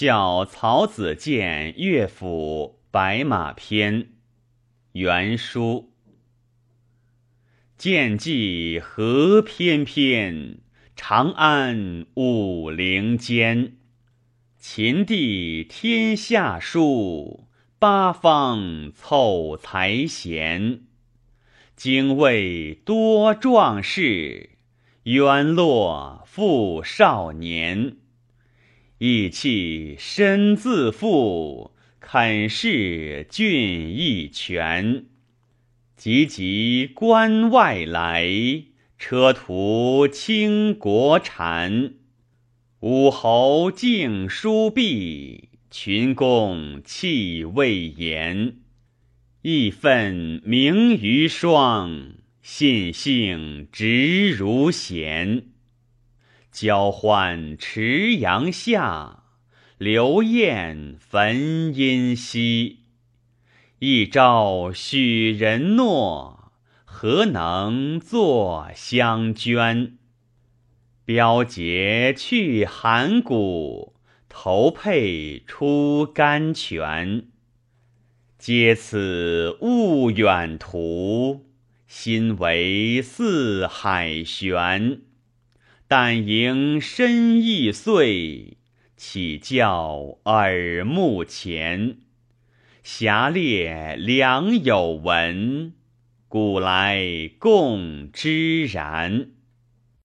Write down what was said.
笑曹子建乐府《白马篇》原书。见迹何翩翩，长安武陵间。秦地天下书，八方凑才贤。精卫多壮士，渊落负少年。意气身自负，肯事俊逸全。急急关外来，车途倾国产。武侯敬书壁，群公泣未言。义愤名于霜，信性直如弦。交欢池阳下，流雁焚阴溪。一朝许人诺，何能作相捐？标节去函谷，投佩出甘泉。嗟此物远途，心为四海悬。但迎身易碎，岂教耳目前？侠烈良有闻，古来共知然。